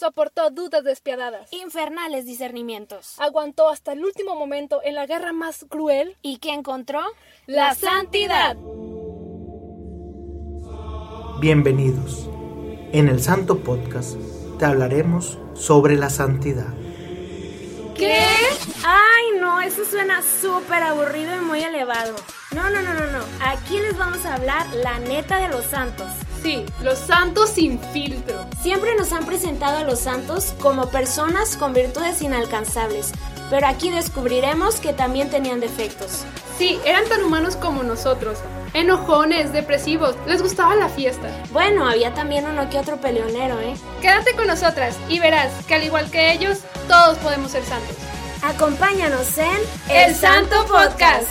Soportó dudas despiadadas. Infernales discernimientos. Aguantó hasta el último momento en la guerra más cruel. ¿Y qué encontró? La santidad. Bienvenidos. En el Santo Podcast te hablaremos sobre la santidad. ¿Qué? Ay, no, eso suena súper aburrido y muy elevado. No, no, no, no, no. Aquí les vamos a hablar la neta de los santos. Sí, los santos sin filtro. Siempre nos han presentado a los santos como personas con virtudes inalcanzables, pero aquí descubriremos que también tenían defectos. Sí, eran tan humanos como nosotros. Enojones, depresivos, les gustaba la fiesta. Bueno, había también uno que otro peleonero, ¿eh? Quédate con nosotras y verás que al igual que ellos, todos podemos ser santos. Acompáñanos en El Santo Podcast.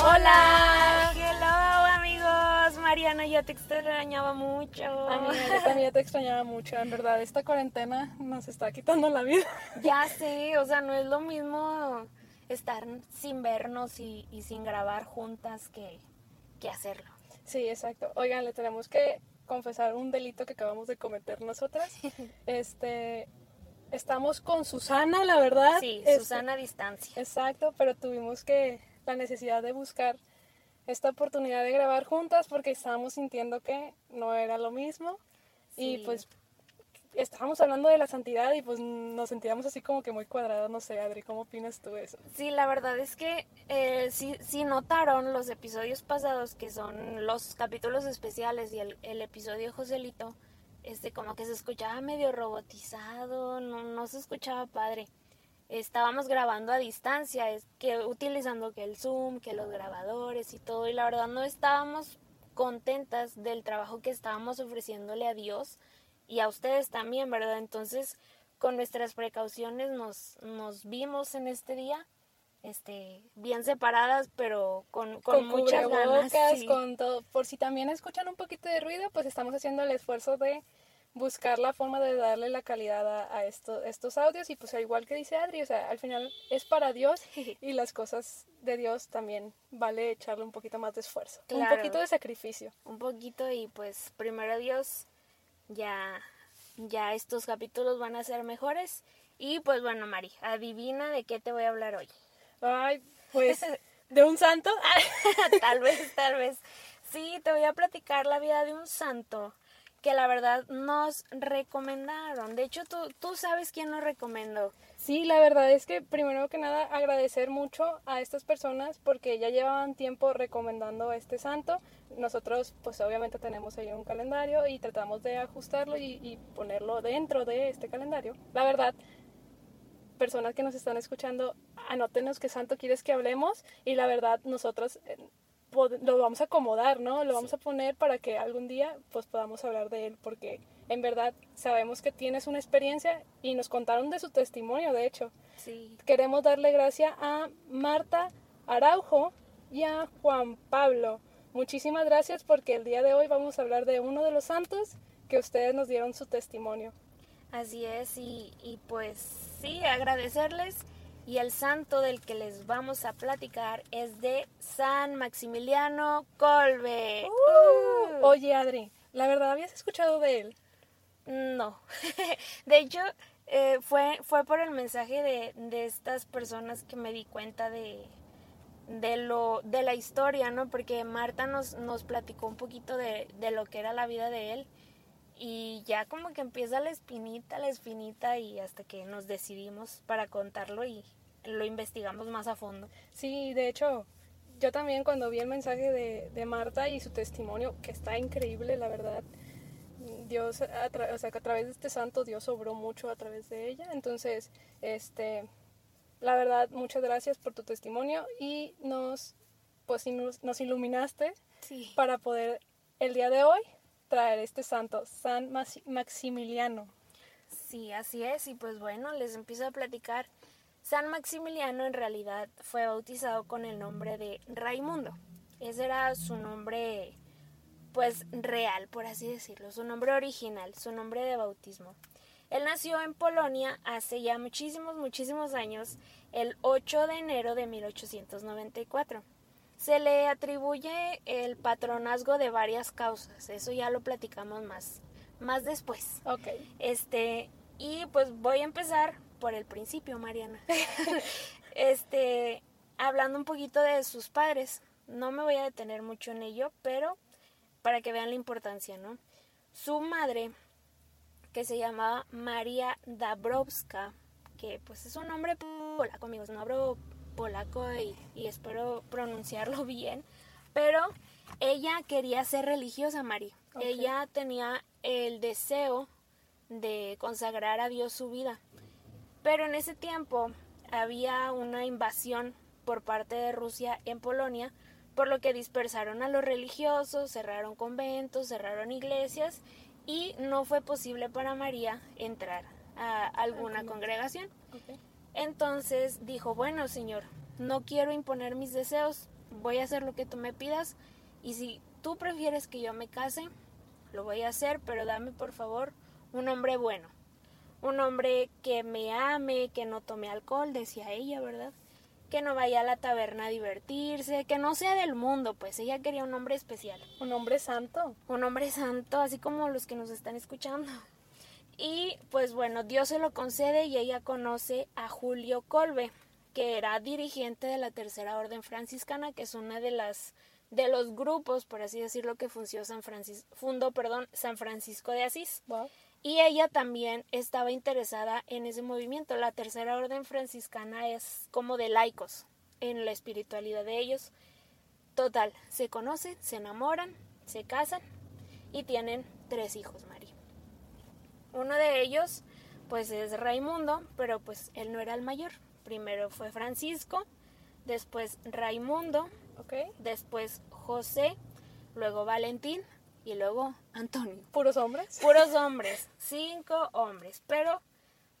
Hola. Hello, amigos. Mariana, ya te extrañaba mucho. Amiga, yo también te extrañaba mucho, en verdad. Esta cuarentena nos está quitando la vida. Ya sé, o sea, no es lo mismo estar sin vernos y, y sin grabar juntas que, que hacerlo. Sí, exacto. Oigan, le tenemos que confesar un delito que acabamos de cometer nosotras. Este, estamos con Susana, la verdad. Sí, Este, Susana a distancia. Exacto, pero tuvimos que la necesidad de buscar esta oportunidad de grabar juntas porque estábamos sintiendo que no era lo mismo y Sí. pues estábamos hablando de la santidad y pues nos sentíamos así como que muy cuadrados, no sé, Adri, ¿cómo opinas tú eso? Sí, la verdad es que eh, sí notaron los episodios pasados, que son los capítulos especiales y el, el episodio Joselito, este, como que se escuchaba medio robotizado, no, no se escuchaba padre. Estábamos grabando a distancia, es que utilizando que el Zoom, que los grabadores y todo, y la verdad no estábamos contentas del trabajo que estábamos ofreciéndole a Dios y a ustedes también, ¿verdad? Entonces, con nuestras precauciones nos, nos vimos en este día, este, bien separadas, pero con, con, muchas ganas. sí. con todo. Por si también escuchan un poquito de ruido, pues estamos haciendo el esfuerzo de buscar la forma de darle la calidad a, a esto- estos audios y pues al igual que dice Adri, o sea, al final es para Dios y las cosas de Dios también vale echarle un poquito más de esfuerzo, un Claro. poquito de sacrificio. un poquito y pues primero Dios ya ya estos capítulos van a ser mejores. Y pues bueno Mari adivina de qué te voy a hablar hoy. Ay, pues de un santo. tal vez tal vez. Sí te voy a platicar la vida de un santo que la verdad nos recomendaron de hecho tú tú sabes quién nos recomendó Sí, la verdad es que primero que nada agradecer mucho a estas personas porque ya llevaban tiempo recomendando a este santo. Nosotros pues obviamente tenemos ahí un calendario y tratamos de ajustarlo y, y ponerlo dentro de este calendario. La verdad, personas que nos están escuchando, anótenos qué santo quieres que hablemos y la verdad nosotros eh, lo vamos a acomodar, ¿no? Lo vamos a poner para que algún día pues podamos hablar de él porque en verdad sabemos que tienes una experiencia y nos contaron de su testimonio, de hecho. sí Queremos darle gracias a Marta Araujo y a Juan Pablo. Muchísimas gracias porque el día de hoy vamos a hablar de uno de los santos que ustedes nos dieron su testimonio. Así es, y, y pues sí, agradecerles. Y el santo del que les vamos a platicar es de San Maximiliano Colbe. Uh. Oye, Adri, la verdad habías escuchado de él. No. de hecho, eh, fue, fue por el mensaje de, de estas personas que me di cuenta de, de, lo, de la historia, ¿no? Porque Marta nos, nos platicó un poquito de, de lo que era la vida de él. Y ya como que empieza la espinita, la espinita, y hasta que nos decidimos para contarlo y lo investigamos más a fondo. Sí, de hecho, yo también cuando vi el mensaje de, de Marta y su testimonio, que está increíble, la verdad, Dios, a o sea, que a través de este santo, Dios obró mucho a través de ella. Entonces, este, la verdad, muchas gracias por tu testimonio y nos, pues, nos, nos iluminaste Sí. para poder el día de hoy traer este santo, San Maximiliano. Sí, así es. Y pues bueno, les empiezo a platicar. San Maximiliano en realidad fue bautizado con el nombre de Raimundo. Ese era su nombre, pues real, por así decirlo, su nombre original, su nombre de bautismo. Él nació en Polonia hace ya muchísimos, muchísimos años, el 8 de enero de 1894. Se le atribuye el patronazgo de varias causas, eso ya lo platicamos más, más después. Ok. Este, y pues voy a empezar por el principio, Mariana. este, hablando un poquito de sus padres. No me voy a detener mucho en ello, pero para que vean la importancia, ¿no? Su madre, que se llamaba María Dabrowska, que pues es un nombre polaco, amigos, no hablo polaco y, y espero pronunciarlo bien, pero ella quería ser religiosa, María. Ok. Ella tenía el deseo de consagrar a Dios su vida. Pero en ese tiempo había una invasión por parte de Rusia en Polonia, por lo que dispersaron a los religiosos, cerraron conventos, cerraron iglesias y no fue posible para María entrar a alguna congregación. Entonces dijo, bueno, Señor, no quiero imponer mis deseos, voy a hacer lo que tú me pidas y si tú prefieres que yo me case, lo voy a hacer, pero dame por favor un hombre bueno, un hombre que me ame, que no tome alcohol, decía ella, ¿verdad? Que no vaya a la taberna a divertirse, que no sea del mundo, pues ella quería un hombre especial Un hombre santo. un hombre santo, así como los que nos están escuchando. Y pues bueno, Dios se lo concede y ella conoce a Julio Colbe, que era dirigente de la Tercera Orden Franciscana, que es una de las de los grupos, por así decirlo, que funció San Francis- fundó, perdón, San Francisco de Asís. Wow. Y ella también estaba interesada en ese movimiento. La Tercera Orden Franciscana es como de laicos en la espiritualidad de ellos. Total, se conocen, se enamoran, se casan y tienen tres hijos. Uno de ellos, pues es Raimundo, pero pues él no era el mayor. Primero fue Francisco, después Raimundo, después José, luego Valentín y luego Antonio. Puros hombres. Puros hombres, cinco hombres. Pero,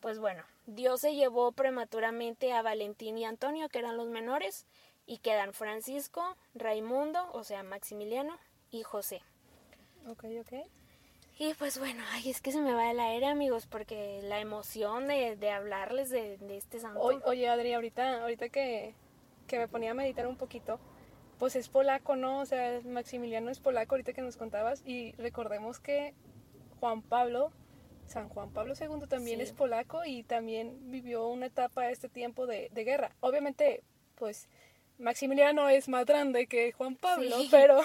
pues bueno, Dios se llevó prematuramente a Valentín y Antonio, que eran los menores, y quedan Francisco, Raimundo, o sea, Maximiliano, y José. Ok, ok. Y pues bueno, ay, es que se me va el aire, amigos, porque la emoción de, de hablarles de, de este santo. Oye, oye, Adri, ahorita, ahorita que, que me ponía a meditar un poquito, pues es polaco, ¿no? O sea, Maximiliano es polaco, ahorita que nos contabas, y recordemos que Juan Pablo, San Juan Pablo II también Sí. es polaco y también vivió una etapa este tiempo de, de guerra. Obviamente, pues Maximiliano es más grande que Juan Pablo, Sí. pero,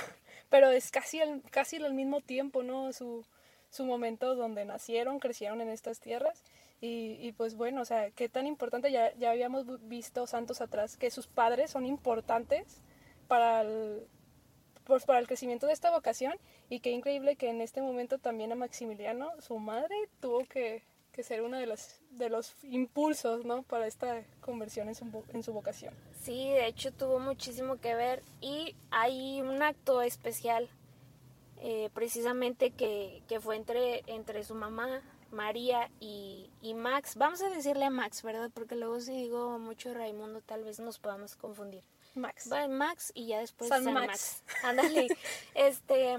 pero es casi el, casi al mismo tiempo, ¿no? Su, su momento donde nacieron, crecieron en estas tierras. Y, y pues bueno, o sea, qué tan importante, ya, ya habíamos visto santos atrás, que sus padres son importantes para el, pues, para el crecimiento de esta vocación y qué increíble que en este momento también a Maximiliano, su madre, tuvo que, que ser uno de los, de los impulsos, ¿no? Para esta conversión en su, en su vocación. Sí, de hecho tuvo muchísimo que ver y hay un acto especial eh, precisamente que, que fue entre, entre su mamá, María y, y Max. Vamos a decirle Max, ¿verdad? Porque luego si digo mucho Raimundo tal vez nos podamos confundir. Max. Va, Max y ya después San San, Max. Max. Ándale. este,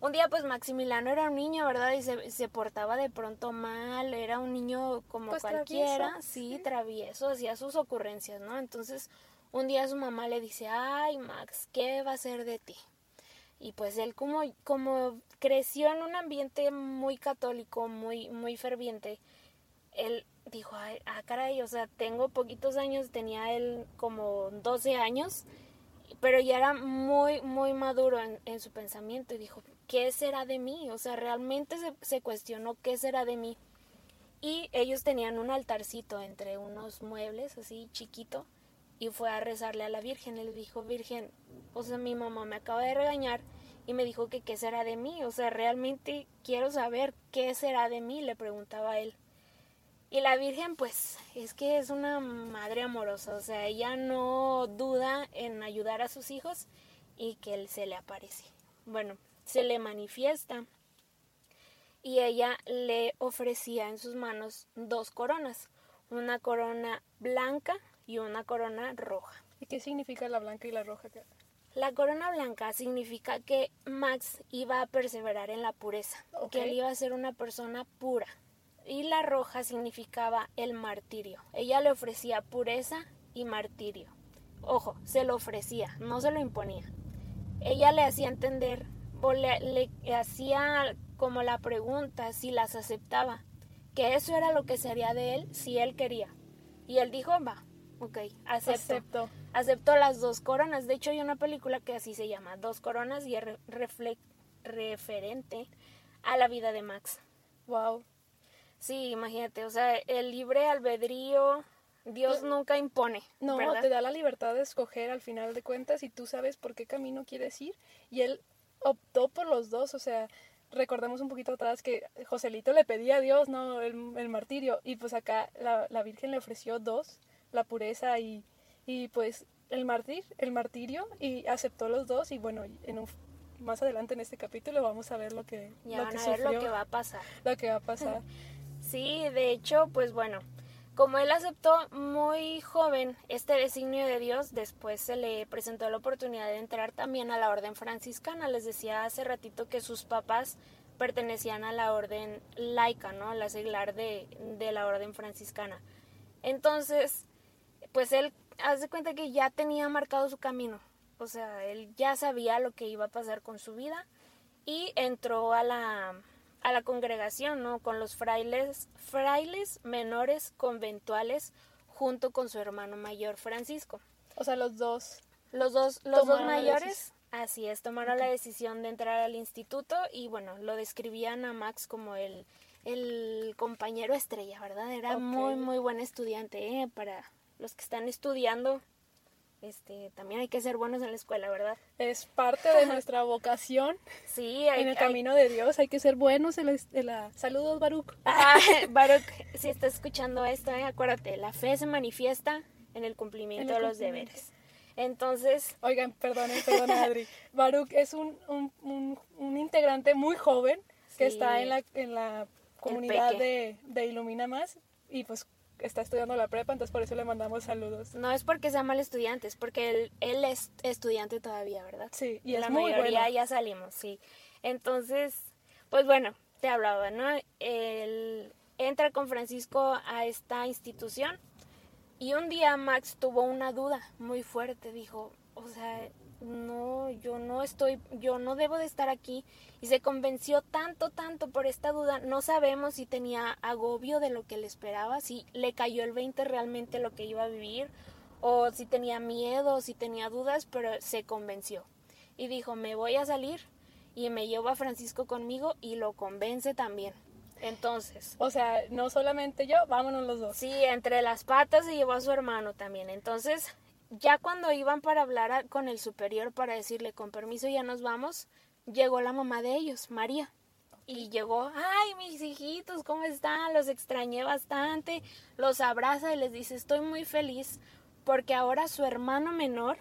un día pues Maximiliano era un niño, ¿verdad? Y se, se portaba de pronto mal, era un niño como Pues cualquiera, travieso, sí. travieso, hacía sus ocurrencias, ¿no? Entonces, un día su mamá le dice, ay Max, ¿qué va a ser de ti? Y pues él como, como creció en un ambiente muy católico, muy, muy ferviente, él dijo, "Ay, ah, caray, o sea, tengo poquitos años, tenía él como 12 años, pero ya era muy, muy maduro en, en su pensamiento y dijo, ¿qué será de mí? O sea, realmente se, se cuestionó qué será de mí. Y ellos tenían un altarcito entre unos muebles, así chiquito, y fue a rezarle a la Virgen. Él dijo, Virgen, o sea, mi mamá me acaba de regañar y me dijo que qué será de mí. O sea, realmente quiero saber qué será de mí, le preguntaba él. Y la Virgen, pues, es que es una madre amorosa, o sea, ella no duda en ayudar a sus hijos y que él se le aparece. Bueno, se le manifiesta y ella le ofrecía en sus manos dos coronas, una corona blanca y una corona roja. ¿Y qué significa la blanca y la roja? La corona blanca significa que Max iba a perseverar en la pureza, Ok. que él iba a ser una persona pura. y la roja significaba el martirio. Ella le ofrecía pureza y martirio. Ojo, se lo ofrecía, no se lo imponía. Ella le hacía entender o le, le hacía como la pregunta si las aceptaba, que eso era lo que sería de él si él quería. Y él dijo, va, ok, acepto. Acepto. Aceptó las dos coronas. De hecho, hay una película que así se llama, Dos Coronas, y es re- referente a la vida de Max. Wow. Sí, imagínate, o sea, el libre albedrío, Dios nunca impone. No, ¿verdad? te da la libertad de escoger al final de cuentas y tú sabes por qué camino quieres ir. Y él optó por los dos, o sea, recordemos un poquito atrás que Joselito le pedía a Dios, ¿no? El, el martirio. Y pues acá la, la Virgen le ofreció dos, la pureza y, y pues el martir, el martirio, y aceptó los dos. Y bueno, en un, más adelante en este capítulo vamos a ver lo que, Ya lo van que a ver lo que va a pasar. lo que va a pasar. Sí, de hecho, pues bueno, como él aceptó muy joven este designio de Dios, después se le presentó la oportunidad de entrar también a la orden franciscana. Les decía hace ratito que sus papás pertenecían a la orden laica, ¿no? La seglar de, de la orden franciscana. Entonces, pues él hace cuenta que ya tenía marcado su camino. O sea, él ya sabía lo que iba a pasar con su vida y entró a la, a la congregación, ¿no? Con los frailes, frailes menores conventuales junto con su hermano mayor Francisco. O sea, los dos. Los dos, los dos mayores, así es, tomaron la decisión de entrar al instituto y bueno, lo describían a Max como el, el compañero estrella, ¿verdad? Era Ok. muy, muy buen estudiante, ¿eh? Para los que están estudiando, este, también hay que ser buenos en la escuela, ¿verdad? Es parte de nuestra vocación. Sí, hay, en el hay- camino de Dios hay que ser buenos en la, en la- saludos Baruch Ah, Baruch, si estás escuchando esto, eh, acuérdate, la fe se manifiesta en el cumplimiento En el de los cumplimiento. deberes. Entonces, oigan perdonen perdonen Adri Baruch es un, un, un, un integrante muy joven que Sí. está en la en la comunidad de, de Ilumina Más y pues está estudiando la prepa entonces por eso le mandamos saludos no es porque sea mal estudiante, es porque él, él es estudiante todavía, ¿verdad? sí y Y es la muy mayoría bueno ya salimos, sí. Entonces, pues bueno, te hablaba, ¿no? Él entra con Francisco a esta institución y un día Max tuvo una duda muy fuerte, dijo, o sea, no, yo no estoy, yo no debo de estar aquí. Y se convenció tanto, tanto por esta duda, no sabemos si tenía agobio de lo que le esperaba, si le cayó el 20 realmente lo que iba a vivir o si tenía miedo, si tenía dudas, pero se convenció. Y dijo, me voy a salir y me llevo a Francisco conmigo y lo convence también. Entonces, o sea no solamente yo vámonos los dos. Sí, entre las patas se llevó a su hermano también. Entonces, ya cuando iban para hablar a- con el superior para decirle, con permiso, ya nos vamos, llegó la mamá de ellos, María. Y llegó, ay, mis hijitos, ¿cómo están? Los extrañé bastante. Los abraza y les dice, estoy muy feliz porque ahora su hermano menor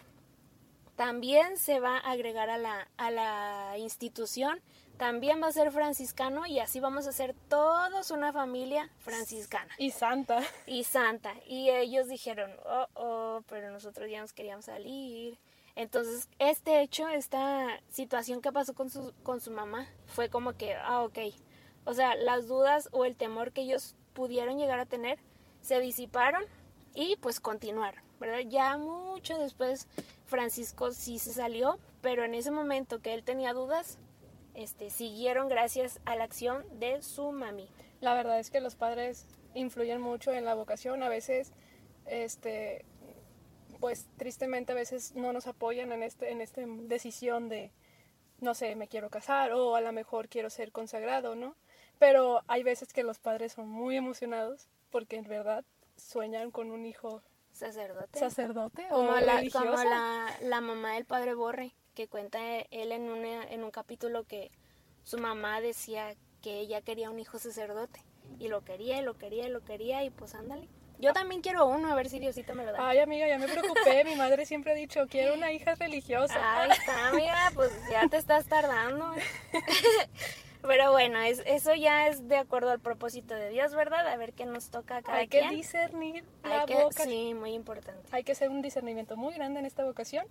también se va a agregar a la, a la institución, también va a ser franciscano y así vamos a ser todos una familia franciscana y Santa y santa. Y ellos dijeron, oh, oh, pero nosotros ya nos queríamos salir. Entonces, este hecho, esta situación que pasó con su, con su mamá, fue como que, ah, ok. O sea, las dudas o el temor que ellos pudieron llegar a tener se disiparon y pues continuaron, ¿verdad? Ya mucho después Francisco sí se salió, pero en ese momento que él tenía dudas, este, siguieron gracias a la acción de su mami. La verdad es que los padres influyen mucho en la vocación. A veces, este, pues tristemente a veces no nos apoyan en este, en esta decisión de, no sé, me quiero casar o a lo mejor quiero ser consagrado, ¿no? Pero hay veces que los padres son muy emocionados porque en verdad sueñan con un hijo Sacerdote. sacerdote como o la, religioso. como la, la mamá del padre Borre, que cuenta él en, una, en un capítulo que su mamá decía que ella quería un hijo sacerdote. Y lo quería, y lo quería, y lo quería, y pues ándale. Yo también quiero uno, a ver si Diosito me lo da. Ay, amiga, ya me preocupé. Mi madre siempre ha dicho, quiero una hija religiosa. Ahí está, amiga, pues ya te estás tardando. Pero bueno, es, eso ya es de acuerdo al propósito de Dios, ¿verdad? A ver qué nos toca a cada Hay que discernir la Hay que, vocación. sí, muy importante. hay que hacer un discernimiento muy grande en esta vocación.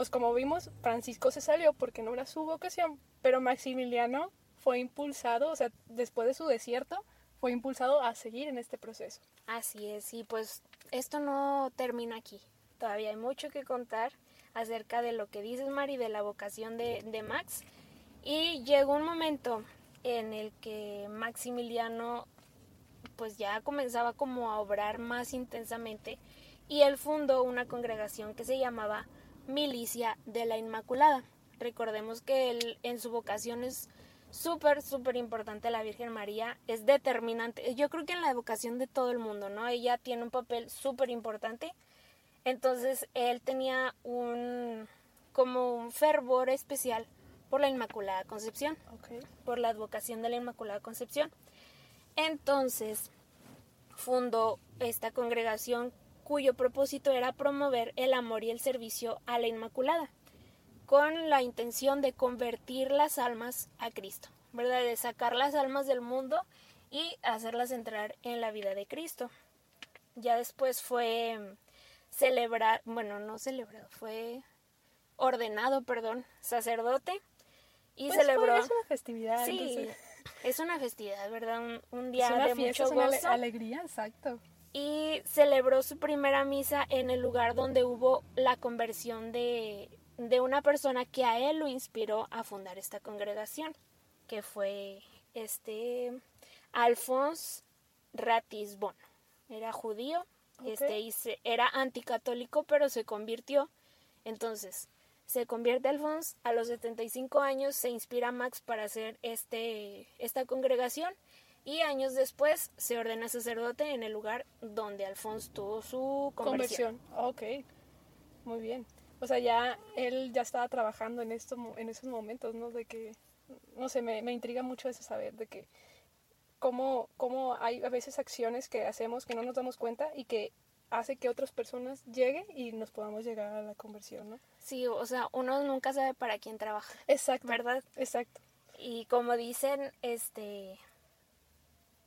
Pues como vimos, Francisco se salió porque no era su vocación, pero Maximiliano fue impulsado, o sea, después de su desierto, fue impulsado a seguir en este proceso. Así es, y pues esto no termina aquí. Todavía hay mucho que contar acerca de lo que dices, Mari, de la vocación de, de Max. Y llegó un momento en el que Maximiliano pues ya comenzaba como a obrar más intensamente y él fundó una congregación que se llamaba Milicia de la Inmaculada. Recordemos que él en su vocación es súper, súper importante la Virgen María, es determinante. Yo creo que en la vocación de todo el mundo, ¿no? Ella tiene un papel súper importante. Entonces él tenía un como un fervor especial por la Inmaculada Concepción, por la advocación de la Inmaculada Concepción. Entonces fundó esta congregación cuyo propósito era promover el amor y el servicio a la Inmaculada, con la intención de convertir las almas a Cristo, ¿verdad? De sacar las almas del mundo y hacerlas entrar en la vida de Cristo. Ya después fue celebrar, bueno, no celebrado, fue ordenado, perdón, sacerdote y Pues celebró. fue- es una festividad. Sí, entonces, es una festividad, ¿verdad? Un, un es día una de fiesta, mucho es una ale- gozo. alegría, exacto. Y celebró su primera misa en el lugar donde hubo la conversión de, de una persona que a él lo inspiró a fundar esta congregación, que fue este Alphonse Ratisbon. Era judío, este, y se- era anticatólico, pero se convirtió. Entonces, se convierte Alphonse, a los 75 años se inspira Max para hacer este, esta congregación y años después se ordena sacerdote en el lugar donde Alphonse tuvo su conversión. Conversión. Ok. Muy bien. O sea, ya él ya estaba trabajando en esto, en esos momentos, ¿no? De que, no sé, me, me intriga mucho eso saber de que cómo, cómo hay a veces acciones que hacemos que no nos damos cuenta y que hace que otras personas lleguen y nos podamos llegar a la conversión, ¿no? Sí, o sea, uno nunca sabe para quién trabaja, Exacto. ¿verdad? Exacto. Y como dicen, este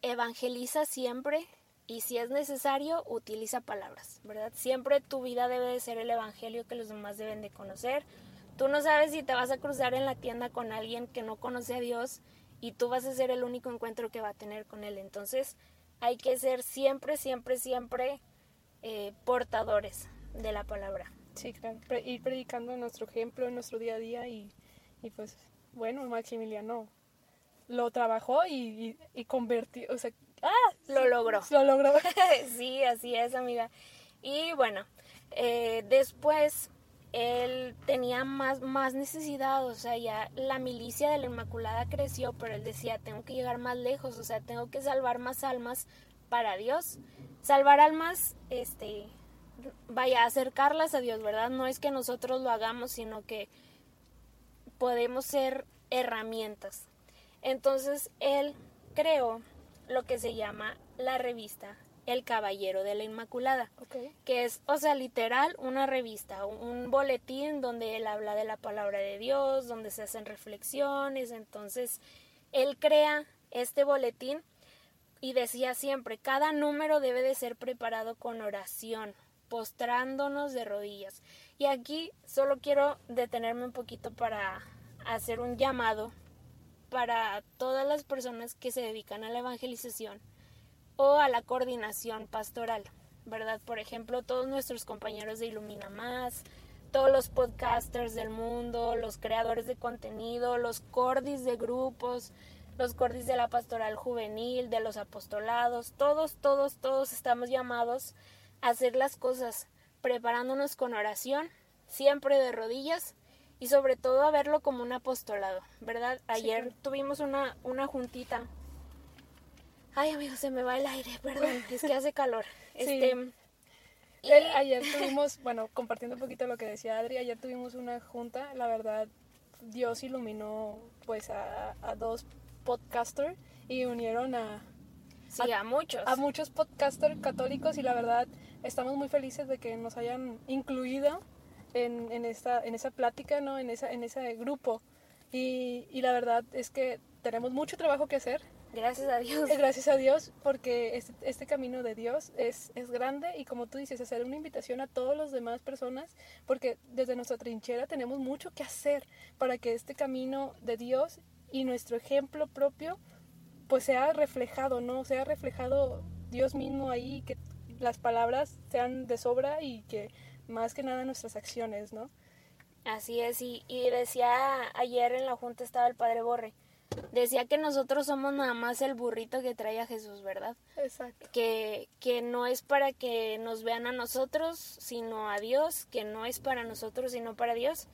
evangeliza siempre y si es necesario utiliza palabras, ¿verdad? Siempre tu vida debe de ser el evangelio que los demás deben de conocer. Tú no sabes si te vas a cruzar en la tienda con alguien que no conoce a Dios y tú vas a ser el único encuentro que va a tener con él. Entonces hay que ser siempre, siempre, siempre eh, portadores de la palabra. Sí, claro. Ir predicando nuestro ejemplo en nuestro día a día y, y pues, bueno, Maximiliano lo trabajó y, y, y convirtió, o sea, ¡ah! Lo logró. Lo logró. sí, así es, amiga. Y bueno, eh, después él tenía más, más necesidad, o sea, ya la milicia de la Inmaculada creció, pero él decía, tengo que llegar más lejos, o sea, tengo que salvar más almas para Dios. Salvar almas, este, vaya, acercarlas a Dios, ¿verdad? No es que nosotros lo hagamos, sino que podemos ser herramientas. Entonces él creó lo que se llama la revista El Caballero de la Inmaculada, Ok. que es, o sea, literal, una revista, un boletín donde él habla de la palabra de Dios, donde se hacen reflexiones. Entonces, él crea este boletín y decía siempre, cada número debe de ser preparado con oración, postrándonos de rodillas. Y aquí solo quiero detenerme un poquito para hacer un llamado para todas las personas que se dedican a la evangelización o a la coordinación pastoral, ¿verdad? Por ejemplo, todos nuestros compañeros de Ilumina Más, todos los podcasters del mundo, los creadores de contenido, los cordis de grupos, los cordis de la pastoral juvenil, de los apostolados, todos, todos, todos estamos llamados a hacer las cosas preparándonos con oración, siempre de rodillas y sobre todo a verlo como un apostolado, ¿verdad? Ayer tuvimos una, una juntita. Ay, amigo, se me va el aire, perdón, es que hace calor. Sí. Este, y- ayer tuvimos, bueno, compartiendo un poquito lo que decía Adri, ayer tuvimos una junta, la verdad, Dios iluminó pues a, a dos podcasters y unieron a, sí, a muchos. a muchos podcasters católicos y la verdad estamos muy felices de que nos hayan incluido en, en esta en esa plática no en esa en ese grupo y, y la verdad es que tenemos mucho trabajo que hacer Gracias a Dios. Eh, gracias a Dios porque este, este camino de Dios es, es grande y como tú dices hacer una invitación a todas las demás personas porque desde nuestra trinchera tenemos mucho que hacer para que este camino de Dios y nuestro ejemplo propio pues sea reflejado, ¿no? Sea reflejado Dios mismo ahí, que las palabras sean de sobra y que más que nada nuestras acciones, ¿no? Así es, y, y decía ayer en la junta estaba el padre Borre, decía que nosotros somos nada más el burrito que trae a Jesús, ¿verdad? Exacto. Que, que no es para que nos vean a nosotros, sino a Dios, que no es para nosotros, sino para Dios.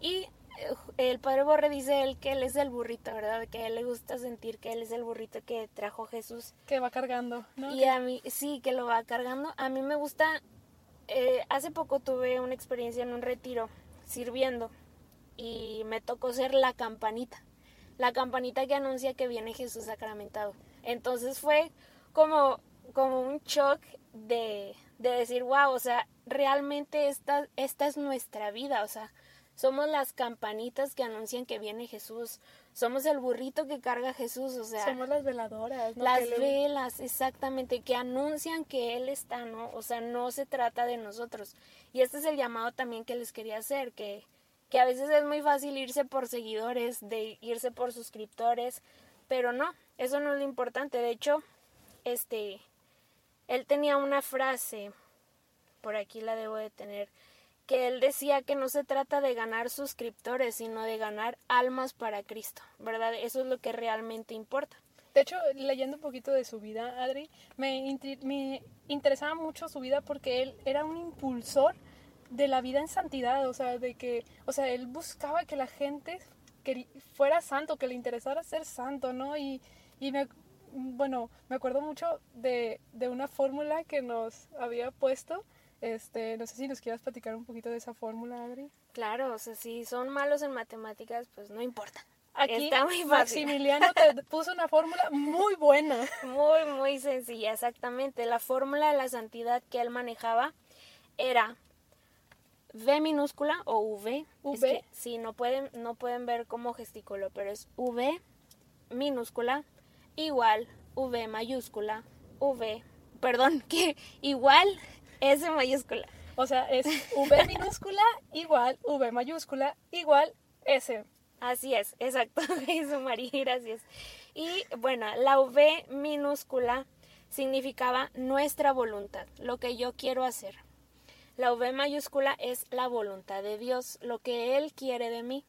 Y eh, el padre Borre dice él que él es el burrito, ¿verdad? Que a él le gusta sentir que él es el burrito que trajo Jesús. Que va cargando, ¿no? Y a mí, sí, que lo va cargando. A mí me gusta, eh, hace poco tuve una experiencia en un retiro sirviendo y me tocó ser la campanita, la campanita que anuncia que viene Jesús sacramentado. Entonces fue como, como un shock de, de decir, wow, o sea, realmente esta, esta es nuestra vida, o sea, somos las campanitas que anuncian que viene Jesús, somos el burrito que carga Jesús, o sea, somos las veladoras, ¿no? las le- velas, exactamente, que anuncian que Él está, ¿no? O sea, no se trata de nosotros. Y este es el llamado también que les quería hacer, que, que a veces es muy fácil irse por seguidores, de irse por suscriptores, pero no, eso no es lo importante. De hecho, este, él tenía una frase, por aquí la debo de tener, que él decía que no se trata de ganar suscriptores, sino de ganar almas para Cristo, ¿verdad? Eso es lo que realmente importa. De hecho, leyendo un poquito de su vida, Adri, me, me interesaba mucho su vida porque él era un impulsor de la vida en santidad, o sea, de que, o sea, él buscaba que la gente queri- fuera santo, que le interesara ser santo, ¿no? Y, y me, bueno, me acuerdo mucho de, de una fórmula que nos había puesto, este, no sé si nos quieras platicar un poquito de esa fórmula, Adri. Claro, o sea, si son malos en matemáticas, pues no importa. Aquí Está muy fácil. Maximiliano te puso una fórmula muy buena. Muy, muy sencilla, exactamente. La fórmula de la santidad que él manejaba era V minúscula o V. Es V. que, sí, no pueden, no pueden ver cómo gesticulo, pero es V minúscula igual V mayúscula V, perdón, que igual S mayúscula. O sea, es V minúscula igual V mayúscula igual S. Así es, exacto, Jesús María, gracias. Y bueno, la V minúscula significaba nuestra voluntad, lo que yo quiero hacer. La V mayúscula es la voluntad de Dios, lo que Él quiere de mí.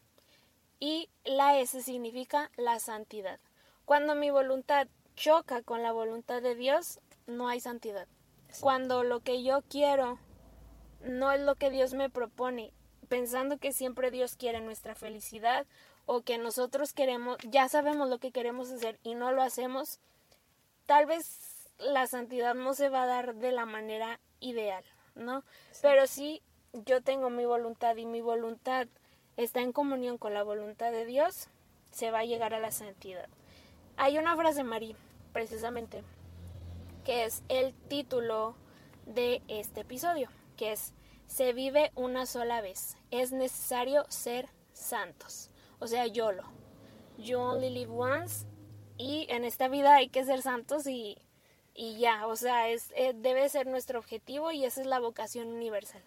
Y la S significa la santidad. Cuando mi voluntad choca con la voluntad de Dios, no hay santidad. Cuando lo que yo quiero no es lo que Dios me propone, pensando que siempre Dios quiere nuestra felicidad o que nosotros queremos, ya sabemos lo que queremos hacer y no lo hacemos, tal vez la santidad no se va a dar de la manera ideal, ¿no? Pero si yo tengo mi voluntad y mi voluntad está en comunión con la voluntad de Dios, se va a llegar a la santidad. Hay una frase, Marí, precisamente, que es el título de este episodio, que es se vive una sola vez. Es necesario ser santos. O sea, YOLO. You only live once. Y en esta vida hay que ser santos y, y ya. O sea, es, eh, debe ser nuestro objetivo y esa es la vocación universal.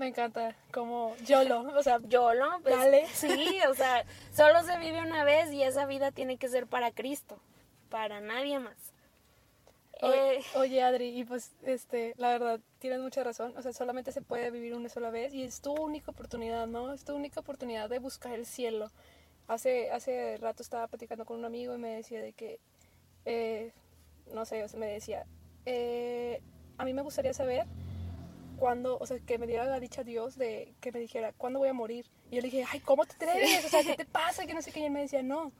Me encanta como YOLO, o sea, YOLO, pues, Dale. sí, o sea, solo se vive una vez y esa vida tiene que ser para Cristo, para nadie más. Oye, Eh, oye, Adri, y pues, este, la verdad, tienes mucha razón. O sea, solamente se puede vivir una sola vez y es tu única oportunidad, ¿no? Es tu única oportunidad de buscar el cielo. Hace, hace rato estaba platicando con un amigo y me decía de que, eh, no sé, o sea, me decía, eh, a mí me gustaría saber cuándo, o sea, que me diera la dicha Dios de que me dijera, ¿cuándo voy a morir? Y yo le dije, ay, ¿cómo te atreves? O sea, ¿qué te pasa? Que no sé qué. Y él me decía, no.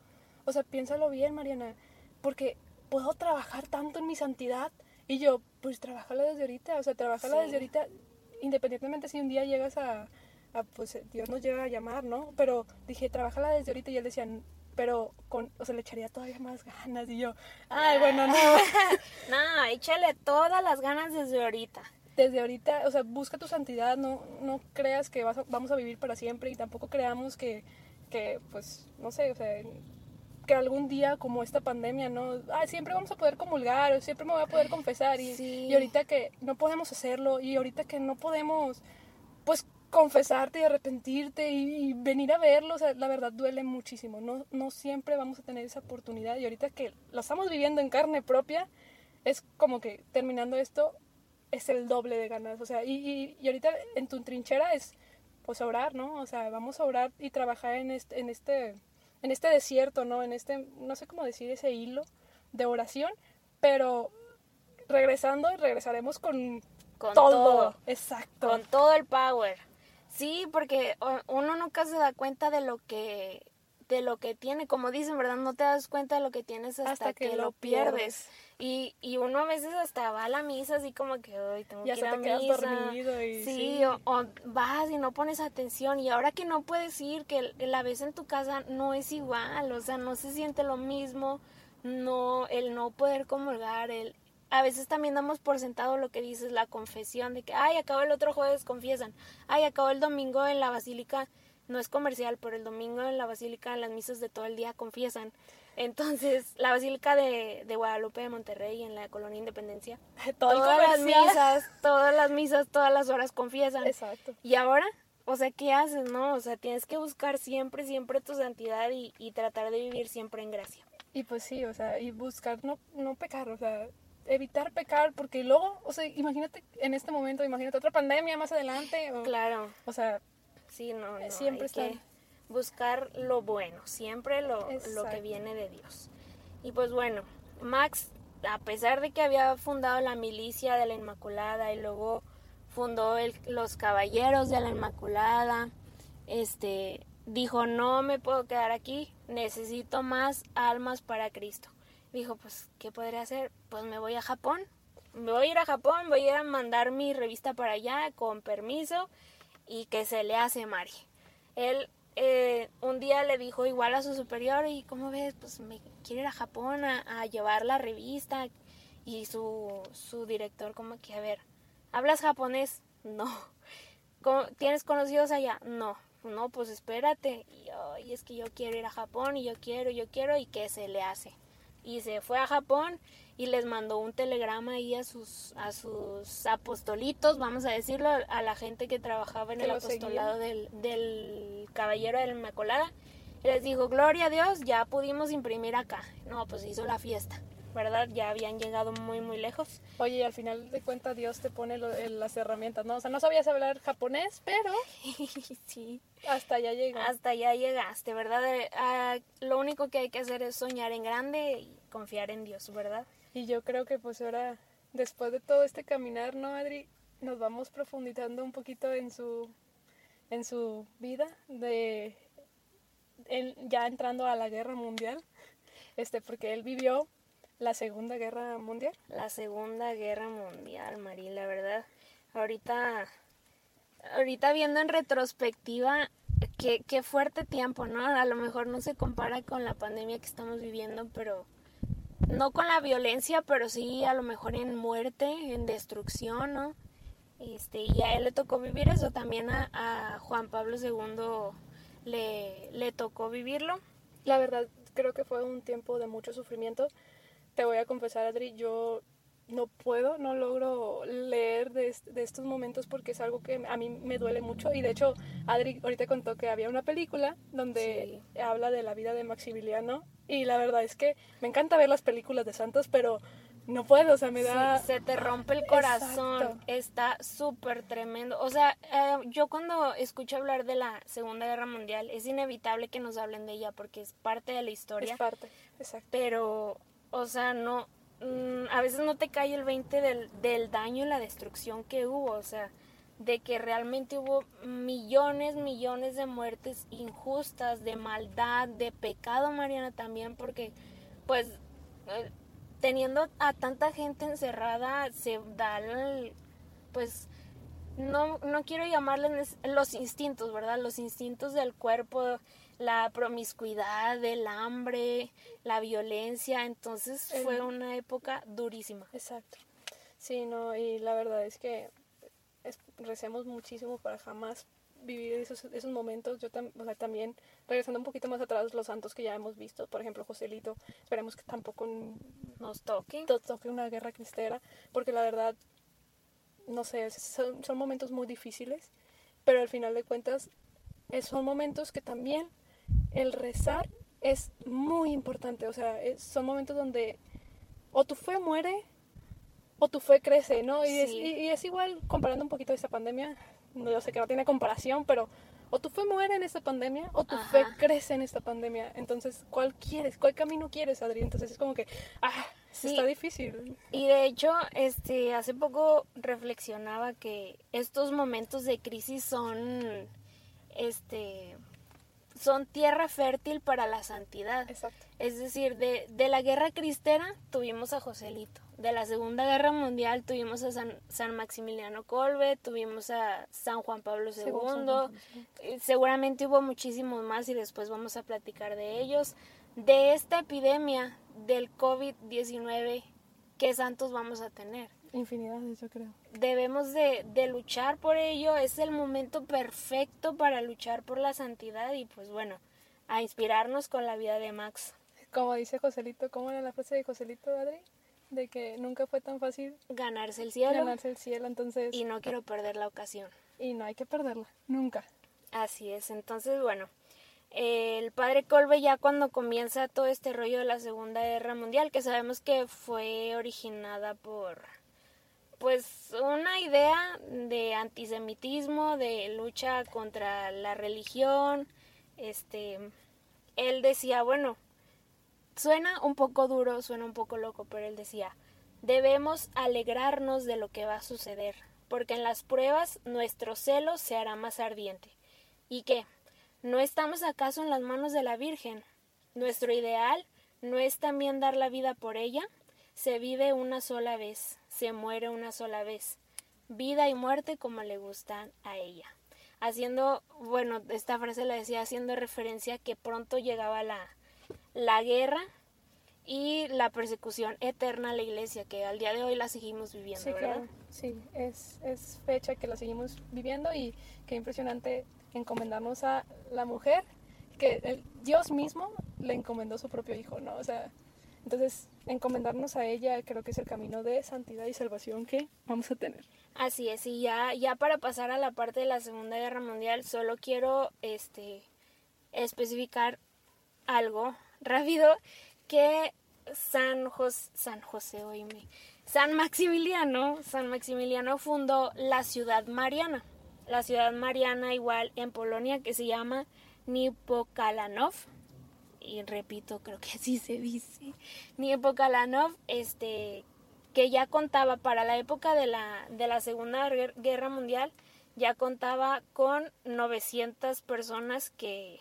O sea, piénsalo bien, Mariana, porque puedo trabajar tanto en mi santidad. Y yo, pues trabájala desde ahorita, o sea, trabájala Sí. desde ahorita, independientemente si un día llegas a, a, pues Dios nos llega a llamar, ¿no? Pero dije, trabájala desde ahorita y él decía, pero con, o sea, le echaría todavía más ganas. Y yo, ay, bueno, no. no, échale todas las ganas desde ahorita. desde ahorita, o sea, busca tu santidad, no, no creas que vas a- vamos a vivir para siempre y tampoco creamos que, que, pues, no sé, o sea, que algún día como esta pandemia, ¿no? Ah, siempre vamos a poder comulgar, o siempre me voy a poder confesar y, Sí. y ahorita que no podemos hacerlo y ahorita que no podemos, pues, confesarte y arrepentirte y, y venir a verlo, o sea, la verdad duele muchísimo. No, no siempre vamos a tener esa oportunidad y ahorita que lo estamos viviendo en carne propia, es como que terminando esto es el doble de ganas. O sea, y, y, y ahorita en tu trinchera es pues orar, ¿no? O sea, vamos a orar y trabajar en este, en este, en este desierto, ¿no? En este, no sé cómo decir, ese hilo de oración, pero regresando, regresaremos con, Con todo. todo. Exacto. Con todo el power. Sí, porque uno nunca se da cuenta de lo que de lo que tiene, como dicen, ¿verdad? No te das cuenta de lo que tienes hasta, que, lo pierdes. Y, y uno a veces hasta va a la misa así como que, hoy tengo Ya que ir a te quedas misa. dormido y sí, O, vas y no pones atención y ahora que no puedes ir, que la vez en tu casa no es igual, o sea, no se siente lo mismo, no, el no poder comulgar, el... A veces también damos por sentado lo que dices, la confesión de que, ay, acabó el otro jueves, confiesan, ay, acabó el domingo en la basílica, no es comercial, pero el domingo en la basílica, en las misas de todo el día, confiesan. Entonces, la basílica de, de Guadalupe de Monterrey, en la colonia Independencia, todas las misas, todas las misas, todas las horas confiesan. Exacto. Y ahora, o sea, ¿qué haces, no? O sea, tienes que buscar siempre, siempre tu santidad y, y tratar de vivir siempre en gracia. Y pues sí, o sea, y buscar no, no pecar, o sea, evitar pecar, porque luego, o sea, imagínate en este momento, imagínate otra pandemia más adelante, o, Claro, o sea, sí, no, no Siempre hay que buscar lo bueno, siempre lo, lo que viene de Dios. Y pues bueno, Max, a pesar de que había fundado la milicia de la Inmaculada y luego fundó el- los Caballeros de la Inmaculada, este, dijo, no me puedo quedar aquí, necesito más almas para Cristo. Dijo, pues, ¿qué podría hacer? Pues me voy a Japón. Me voy a ir a Japón, voy a ir a mandar mi revista para allá con permiso y que se le hace Mari. Él eh, un día le dijo igual a su superior y ¿cómo ves? Pues me quiero ir a Japón a, llevar la revista y su, su director como que, a ver, ¿hablas japonés? No. ¿Cómo- ¿Tienes conocidos allá? No. No, pues espérate. Y, "Ay, es que yo quiero ir a Japón y yo quiero, yo quiero y que se le hace. Y se fue a Japón y les mandó un telegrama ahí a sus a sus apostolitos, vamos a decirlo, a la gente que trabajaba en el apostolado del, del caballero de la Inmaculada. Y les dijo, gloria a Dios, ya pudimos imprimir acá. No, pues hizo la fiesta, ¿verdad? Ya habían llegado muy, muy lejos. oye, y al final de cuentas Dios te pone lo- las herramientas, ¿no? O sea, no sabías hablar japonés, pero sí, hasta allá llega. hasta allá llegaste, ¿verdad? Ah, lo único que hay que hacer es soñar en grande y confiar en Dios, ¿verdad? Y yo creo que pues ahora, después de todo este caminar, ¿no, Adri? Nos vamos profundizando un poquito en su, en su vida, de él ya entrando a la guerra mundial, este, porque él vivió la Segunda Guerra Mundial. La Segunda Guerra Mundial, Mari, la verdad. Ahorita, ahorita viendo en retrospectiva, qué, qué fuerte tiempo, ¿no? A lo mejor no se compara con la pandemia que estamos viviendo, pero no con la violencia, pero sí a lo mejor en muerte, en destrucción, ¿no? Este, y a él le tocó vivir eso, también a, a Juan Pablo II le, le tocó vivirlo. La verdad, creo que fue un tiempo de mucho sufrimiento. Te voy a confesar, Adri, yo no puedo, no logro leer de, est- de estos momentos porque es algo que a mí me duele mucho. Y de hecho, Adri ahorita contó que había una película donde habla de la vida de Maximiliano. Y la verdad es que me encanta ver las películas de santos, pero no puedo, o sea, me da... Sí, se te rompe el corazón. Exacto. Está súper tremendo. O sea, eh, yo cuando escucho hablar de la Segunda Guerra Mundial, es inevitable que nos hablen de ella porque es parte de la historia. Es parte, exacto. Pero, o sea, no. mm, a veces no te cae el 20 del, del daño y la destrucción que hubo. O sea, de que realmente hubo millones, millones de muertes injustas, de maldad, de pecado, Mariana, también, porque, pues, eh, teniendo a tanta gente encerrada, se da el, pues, no, no quiero llamarles los instintos, ¿verdad? Los instintos del cuerpo, la promiscuidad, el hambre, la violencia, entonces El- fue una época durísima. Exacto. Sí, no, y la verdad es que es- recemos muchísimo para jamás vivir esos, esos momentos. Yo tam- o sea, también, regresando un poquito más atrás, los santos que ya hemos visto, por ejemplo, Joselito, esperemos que tampoco Nos toque. to- toque una guerra cristera, porque la verdad, no sé, son, son momentos muy difíciles pero al final de cuentas eh, son momentos que también el rezar es muy importante, o sea, es- son momentos donde o tu fe muere o tu fe crece, ¿no? Y, es, y- y es igual comparando un poquito esta pandemia, no, yo sé que no tiene comparación, pero o tu fe muere en esta pandemia o tu fe crece en esta pandemia. Entonces, ¿cuál quieres? ¿Cuál camino quieres, Adri? Entonces es como que, ah, Sí. está difícil. Y de hecho, este, hace poco reflexionaba que estos momentos de crisis son, este, son tierra fértil para la santidad. Exacto. Es decir, de, de la guerra cristera tuvimos a Joselito. De la Segunda Guerra Mundial tuvimos a San, San Maximiliano Colbe, tuvimos a San Juan Pablo Según San II. Juan Pablo II. Eh, Seguramente hubo muchísimos más y después vamos a platicar de ellos. De esta epidemia del COVID-19, ¿qué santos vamos a tener? Infinidades, yo creo. Debemos de, de luchar por ello. Es el momento perfecto para luchar por la santidad y pues bueno, a inspirarnos con la vida de Max. Como dice Joselito, ¿cómo era la frase de Joselito, Adri? De que nunca fue tan fácil ganarse el cielo ganarse el cielo, entonces... y no quiero perder la ocasión. y no hay que perderla, nunca. Así es, entonces bueno, el padre Colbe ya cuando comienza todo este rollo de la Segunda Guerra Mundial, que sabemos que fue originada por pues una idea de antisemitismo, de lucha contra la religión, este él decía, bueno, suena un poco duro, suena un poco loco, pero él decía, debemos alegrarnos de lo que va a suceder, porque en las pruebas nuestro celo se hará más ardiente. ¿Y qué? ¿No estamos acaso en las manos de la Virgen? ¿Nuestro ideal no es también dar la vida por ella? Se vive una sola vez, se muere una sola vez. Vida y muerte como le gustan a ella. Haciendo, bueno, esta frase la decía haciendo referencia a que pronto llegaba la, la guerra y la persecución eterna a la iglesia, que al día de hoy la seguimos viviendo, Sí, ¿verdad? claro. Sí, es, es fecha que la seguimos viviendo y qué impresionante encomendarnos a la mujer que el Dios mismo le encomendó su propio hijo, ¿no? O sea, entonces encomendarnos a ella creo que es el camino de santidad y salvación que vamos a tener. Así es, y ya, ya para pasar a la parte de la Segunda Guerra Mundial, solo quiero este especificar algo rápido que San José, San José, oíme, San Maximiliano, San Maximiliano fundó la ciudad mariana. La ciudad mariana igual en Polonia que se llama Nipokalanov. Y repito, creo que así se dice. Nipokalanov, este que ya contaba para la época de la, de la Segunda Guer- Guerra Mundial, ya contaba con 900 personas que,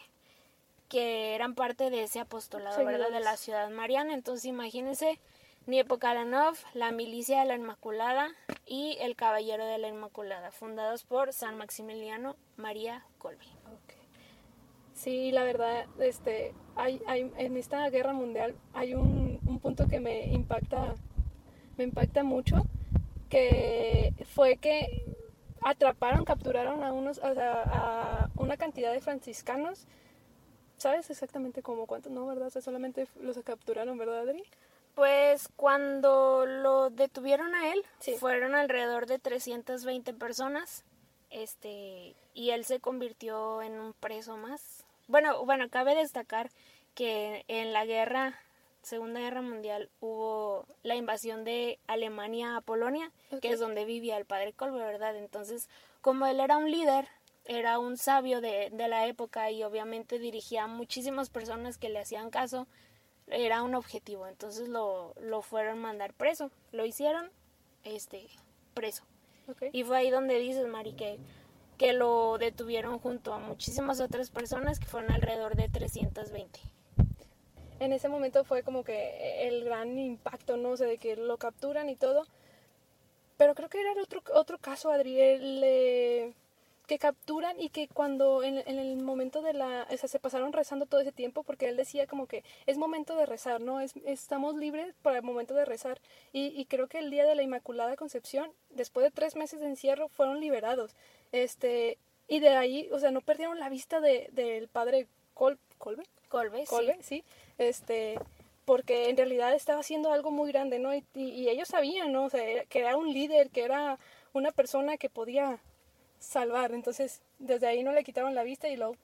que eran parte de ese apostolado, ¿verdad? De la ciudad mariana. Entonces imagínense, Niepokalanov, la milicia de la Inmaculada y el Caballero de la Inmaculada, fundados por San Maximiliano María Colby. Sí, la verdad, este, hay, hay, en esta guerra mundial hay un, un punto que me impacta, me impacta mucho, que fue que atraparon, capturaron a unos, a una cantidad de franciscanos. ¿Sabes exactamente cómo cuántos? No, ¿verdad? O sea, solamente los capturaron, ¿verdad, Adri? Pues cuando lo detuvieron a él, Sí. fueron alrededor de 320 personas, este, y él se convirtió en un preso más. Bueno, bueno, cabe destacar que en la guerra, Segunda Guerra Mundial, hubo la invasión de Alemania a Polonia, que es donde vivía el padre Kolbe, ¿verdad? Entonces, como él era un líder, era un sabio de, de la época y obviamente dirigía a muchísimas personas que le hacían caso, era un objetivo, entonces lo, lo fueron a mandar preso, lo hicieron este preso. Y fue ahí donde dices, Mari, que, que lo detuvieron junto a muchísimas otras personas que fueron alrededor de 320. en ese momento fue como que el gran impacto, ¿no? O sea, de que lo capturan y todo. Pero creo que era el otro, otro caso, Adriel, eh, que capturan y que cuando en, en el momento de la... O sea, se pasaron rezando todo ese tiempo porque él decía como que es momento de rezar, ¿no? Es, estamos libres para el momento de rezar. Y, y creo que el día de la Inmaculada Concepción, después de tres meses de encierro, fueron liberados. Este, y de ahí, o sea, no perdieron la vista de- del padre Col, Colbe. Colbe, sí. Colbe, sí. Este, porque en realidad estaba haciendo algo muy grande, ¿no? Y, y- y ellos sabían, ¿no? O sea, que era un líder, que era una persona que podía salvar. Entonces, desde ahí no le quitaron la vista y luego,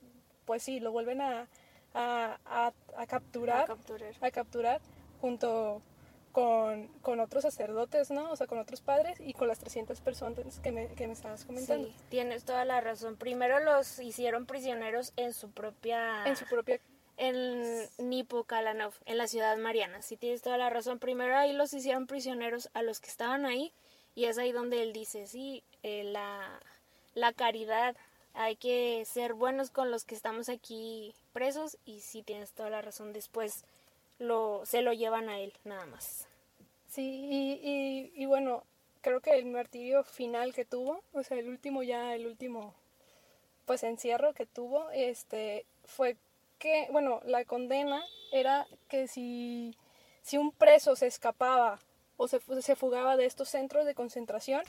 pues sí, lo vuelven a, a, a- a capturar, A capturar. a capturar junto con, con otros sacerdotes, ¿no? O sea, con otros padres y con las 300 personas que me, que me estabas comentando. Sí, tienes toda la razón. Primero los hicieron prisioneros en su propia... En su propia... en Nipocalanov, en la ciudad mariana. Sí, tienes toda la razón. Primero ahí los hicieron prisioneros a los que estaban ahí y es ahí donde él dice, sí, eh, la, la caridad, hay que ser buenos con los que estamos aquí presos y sí, tienes toda la razón. Después lo, se lo llevan a él, nada más. Sí, y, y, y bueno, creo que el martirio final que tuvo, o sea, el último ya, el último, pues encierro que tuvo, este, fue que, bueno, la condena era que si, si un preso se escapaba o se, se fugaba de estos centros de concentración,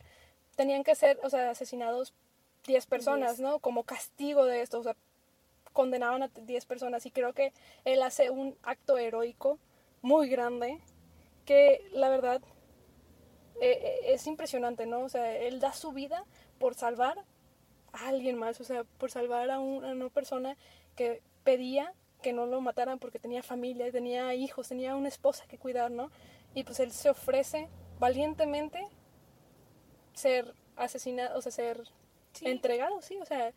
tenían que ser, o sea, asesinados 10 personas, ¿no? Como castigo de esto, o sea, condenaban a 10 personas y creo que él hace un acto heroico muy grande que la verdad eh, eh, es impresionante, ¿no? O sea, él da su vida por salvar a alguien más, o sea, por salvar a, un- a una persona que pedía que no lo mataran porque tenía familia, tenía hijos, tenía una esposa que cuidar, ¿no? Y pues él se ofrece valientemente ser asesinado, o sea, ser Sí. entregado, sí, o sea,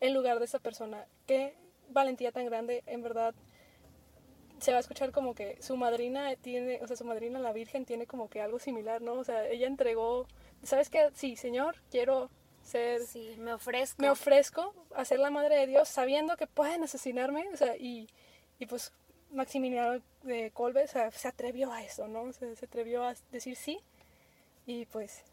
en lugar de esa persona. Qué valentía tan grande, en verdad. Se va a escuchar como que su madrina tiene, o sea, su madrina la Virgen tiene como que algo similar, ¿no? O sea, ella entregó, ¿sabes qué? Sí, Señor, quiero ser, Sí, me ofrezco. me ofrezco a ser la madre de Dios sabiendo que pueden asesinarme, o sea, y, y pues Maximiliano de Colbe, o sea, se atrevió a eso, ¿no? O sea, se atrevió a decir sí y pues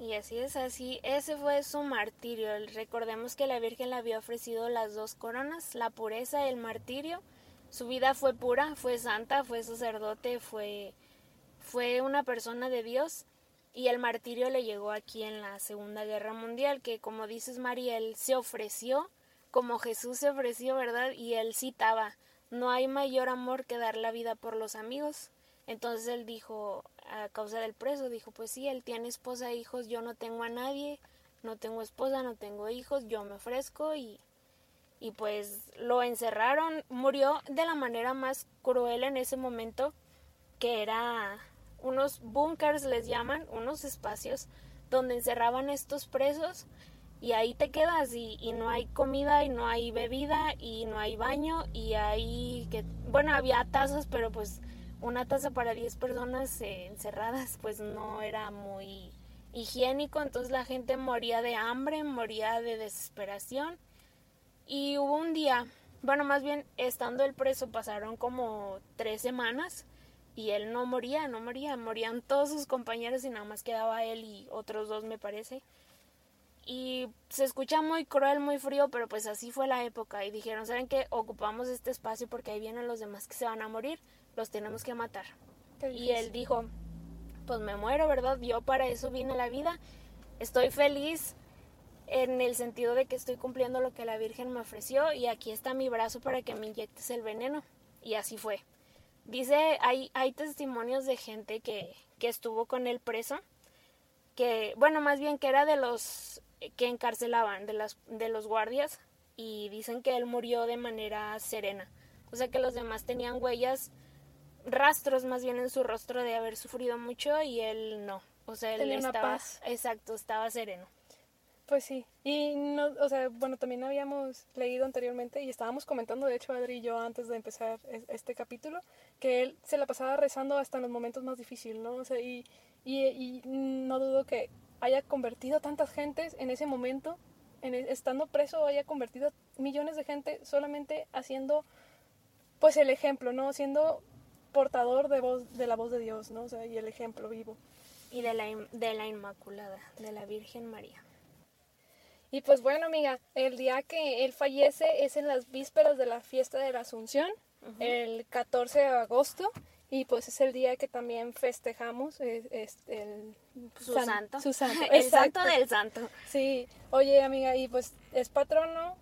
Y así es, así. Ese fue su martirio. Recordemos que la Virgen le había ofrecido las dos coronas, la pureza y el martirio. Su vida fue pura, fue santa, fue sacerdote, fue, fue una persona de Dios. Y el martirio le llegó aquí en la Segunda Guerra Mundial, que como dices María, él se ofreció como Jesús se ofreció, ¿verdad? Y él citaba, no hay mayor amor que dar la vida por los amigos. Entonces él dijo, a causa del preso, dijo, pues sí, él tiene esposa e hijos, yo no tengo a nadie, no tengo esposa, no tengo hijos, yo me ofrezco y, y pues lo encerraron, murió de la manera más cruel en ese momento, que era unos bunkers, les llaman, unos espacios donde encerraban estos presos y ahí te quedas y, no hay comida y no hay bebida y no hay baño y hay que, bueno, había tazas, pero pues una taza para 10 personas eh, encerradas pues no era muy higiénico, entonces la gente moría de hambre, moría de desesperación y hubo un día, bueno, más bien estando el preso pasaron como tres semanas y él no moría, no moría, morían todos sus compañeros y nada más quedaba él y otros dos me parece. Y se escucha muy cruel, muy frío, pero pues así fue la época. Y dijeron, ¿saben qué? Ocupamos este espacio porque ahí vienen los demás que se van a morir, los tenemos que matar. Y él dijo, pues me muero, ¿verdad? Yo para eso vine a la vida. Estoy feliz en el sentido de que estoy cumpliendo lo que la Virgen me ofreció y aquí está mi brazo para que me inyectes el veneno. Y así fue. Dice, hay, hay testimonios de gente que, que estuvo con él preso, que, bueno, más bien que era de los que encarcelaban, de, las, de los guardias, y dicen que él murió de manera serena. O sea que los demás tenían huellas, rastros más bien en su rostro de haber sufrido mucho y él no. O sea, él Tenía una estaba, paz. exacto, estaba sereno. Pues sí, y no, o sea, bueno, también habíamos leído anteriormente y estábamos comentando, de hecho, Adri y yo antes de empezar es- este capítulo, que él se la pasaba rezando hasta en los momentos más difíciles, ¿no? O sea, y, y, y no dudo que haya convertido tantas gentes en ese momento, en e- estando preso, haya convertido millones de gente solamente haciendo, pues, el ejemplo, ¿no? Siendo portador de voz, de la voz de Dios, ¿no? O sea, y el ejemplo vivo. Y de la, de la Inmaculada, de la Virgen María. Y pues bueno, amiga, el día que él fallece es en las vísperas de la fiesta de la Asunción, el 14 de agosto, y pues es el día que también festejamos es, es el Su san- santo. Su santo, el santo del santo. Sí, oye amiga, y pues es patrono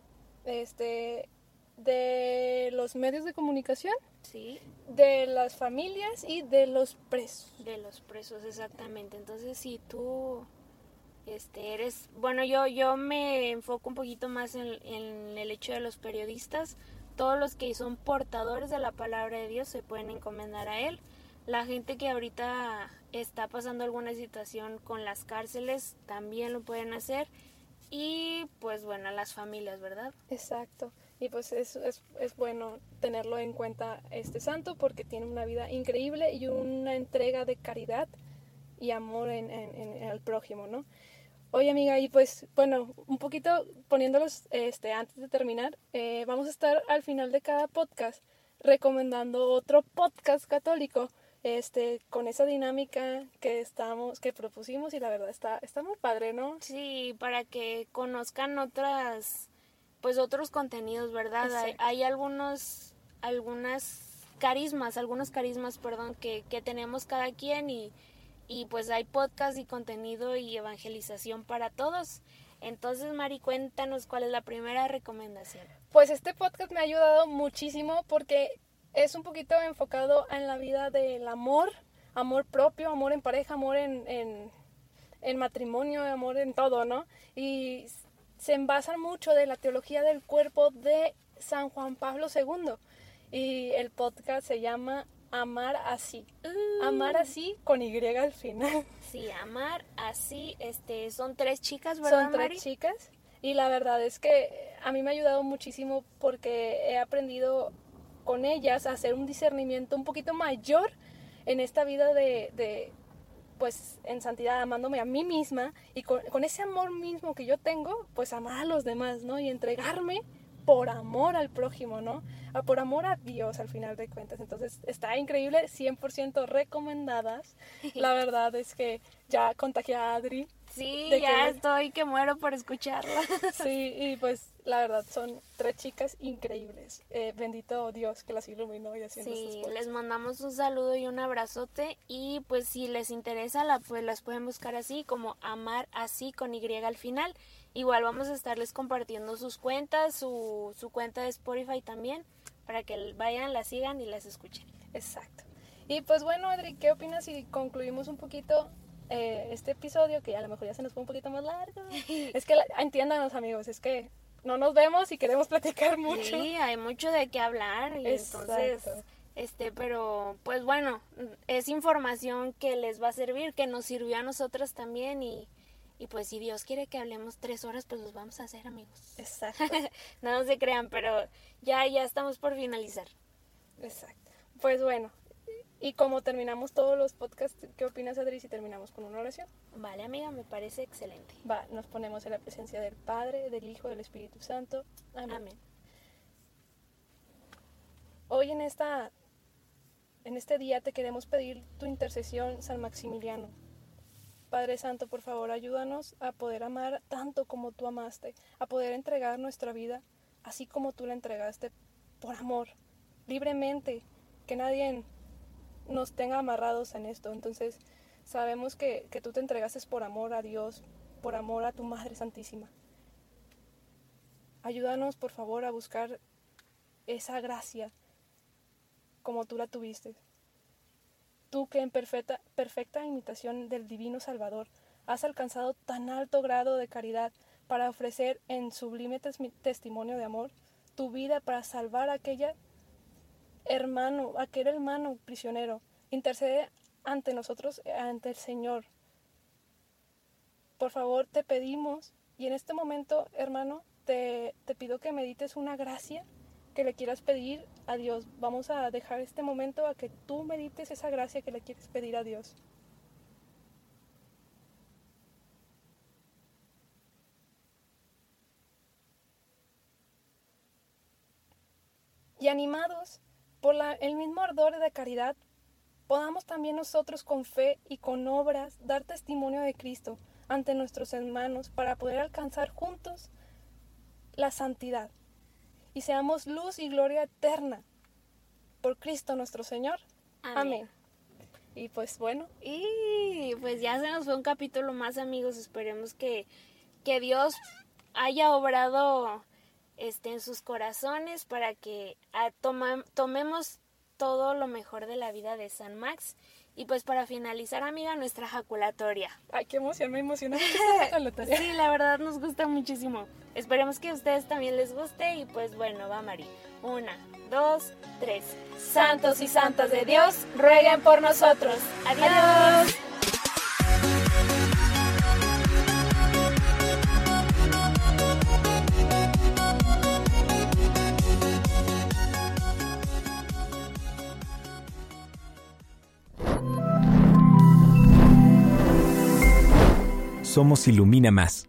este de los medios de comunicación, Sí, de las familias y de los presos. de los presos, exactamente. Entonces, si tú Este, eres, bueno, yo, yo me enfoco un poquito más en, en el hecho de los periodistas. Todos los que son portadores de la palabra de Dios se pueden encomendar a Él. La gente que ahorita está pasando alguna situación con las cárceles también lo pueden hacer. Y pues bueno, las familias, ¿verdad? Exacto. Y pues es, es, es, bueno tenerlo en cuenta este santo porque tiene una vida increíble y una entrega de caridad y amor en, al prójimo, ¿no? Oye amiga, y pues bueno, un poquito poniéndolos este, antes de terminar, eh, vamos a estar al final de cada podcast recomendando otro podcast católico este con esa dinámica que estamos que propusimos y la verdad está está muy padre no sí para que conozcan otras pues otros contenidos verdad hay, hay, algunos algunas carismas algunos carismas perdón que, que tenemos cada quien y y pues hay podcast y contenido y evangelización para todos. Entonces Mari cuéntanos cuál es la primera recomendación. Pues este podcast me ha ayudado muchísimo porque es un poquito enfocado en la vida del amor, amor propio, amor en pareja, amor en, en, en matrimonio, amor en todo, ¿no? Y se envasan mucho de la teología del cuerpo de San Juan Pablo II. Y el podcast se llama Amar así. Uh. Amar así con Y al final. Sí, amar así. Este, son tres chicas, ¿verdad? Son tres chicas. Y la verdad es que a mí me ha ayudado muchísimo porque he aprendido con ellas hacer un discernimiento un poquito mayor en esta vida de, de pues en santidad, amándome a mí misma y con, con, ese amor mismo que yo tengo, pues amar a los demás, ¿no? Y entregarme por amor al prójimo, ¿no? A, por amor a Dios al final de cuentas. Entonces está increíble, 100% recomendadas. La verdad es que ya contagié a Adri. Sí, ya que... estoy que muero por escucharla. Sí, y pues la verdad son tres chicas increíbles. Eh, bendito Dios que las iluminó y haciendo Sí, les mandamos un saludo y un abrazote y pues si les interesa la pues las pueden buscar así como amar así con Y al final. Igual vamos a estarles compartiendo sus cuentas, su, su cuenta de Spotify también, para que vayan, la sigan y las escuchen. Exacto. Y pues bueno, Adri, ¿qué opinas si concluimos un poquito eh, este episodio, que a lo mejor ya se nos fue un poquito más largo? es que, la, entiéndanos amigos, es que no nos vemos y queremos platicar mucho. Sí, hay mucho de qué hablar y Exacto. entonces este pero pues bueno es información que les va a servir que nos sirvió a nosotras también y, y pues si Dios quiere que hablemos tres horas, pues los vamos a hacer, amigos. Exacto. no se crean, pero ya, ya estamos por finalizar. Exacto. Pues bueno, y como terminamos todos los podcasts, ¿qué opinas, Adri, si terminamos con una oración? Vale, amiga, me parece excelente. Va, nos ponemos en la presencia del Padre, del Hijo, del Espíritu Santo. Amén. Amén. Hoy en esta en este día te queremos pedir tu intercesión, San Maximiliano. Padre Santo, por favor, ayúdanos a poder amar tanto como tú amaste, a poder entregar nuestra vida así como tú la entregaste por amor, libremente, que nadie nos tenga amarrados en esto. Entonces, sabemos que, que tú te entregaste por amor a Dios, por amor a tu Madre Santísima. Ayúdanos, por favor, a buscar esa gracia como tú la tuviste tú que en perfecta, perfecta imitación del Divino Salvador has alcanzado tan alto grado de caridad para ofrecer en sublime tes testimonio de amor tu vida para salvar aquella hermano, aquel hermano prisionero. Intercede ante nosotros, ante el Señor. Por favor, te pedimos, y en este momento, hermano, te, te pido que medites una gracia que le quieras pedir a Dios. Vamos a dejar este momento a que tú medites esa gracia que le quieres pedir a Dios. Y animados por la, el mismo ardor de caridad, podamos también nosotros con fe y con obras dar testimonio de Cristo ante nuestros hermanos para poder alcanzar juntos la santidad y seamos luz y gloria eterna por Cristo nuestro Señor. Amén. Amén. Y pues bueno. Y pues ya se nos fue un capítulo más amigos. Esperemos que, que Dios haya obrado este, en sus corazones para que a, toma, tomemos todo lo mejor de la vida de San Max Y pues para finalizar, amiga, nuestra jaculatoria. Ay, qué emoción, me emociona mucho esta jaculatoria. Sí, la verdad nos gusta muchísimo. Esperemos que a ustedes también les guste y pues bueno, va Mari. Una, dos, tres. Santos y santas de Dios, rueguen por nosotros. Adiós. Somos Ilumina Más.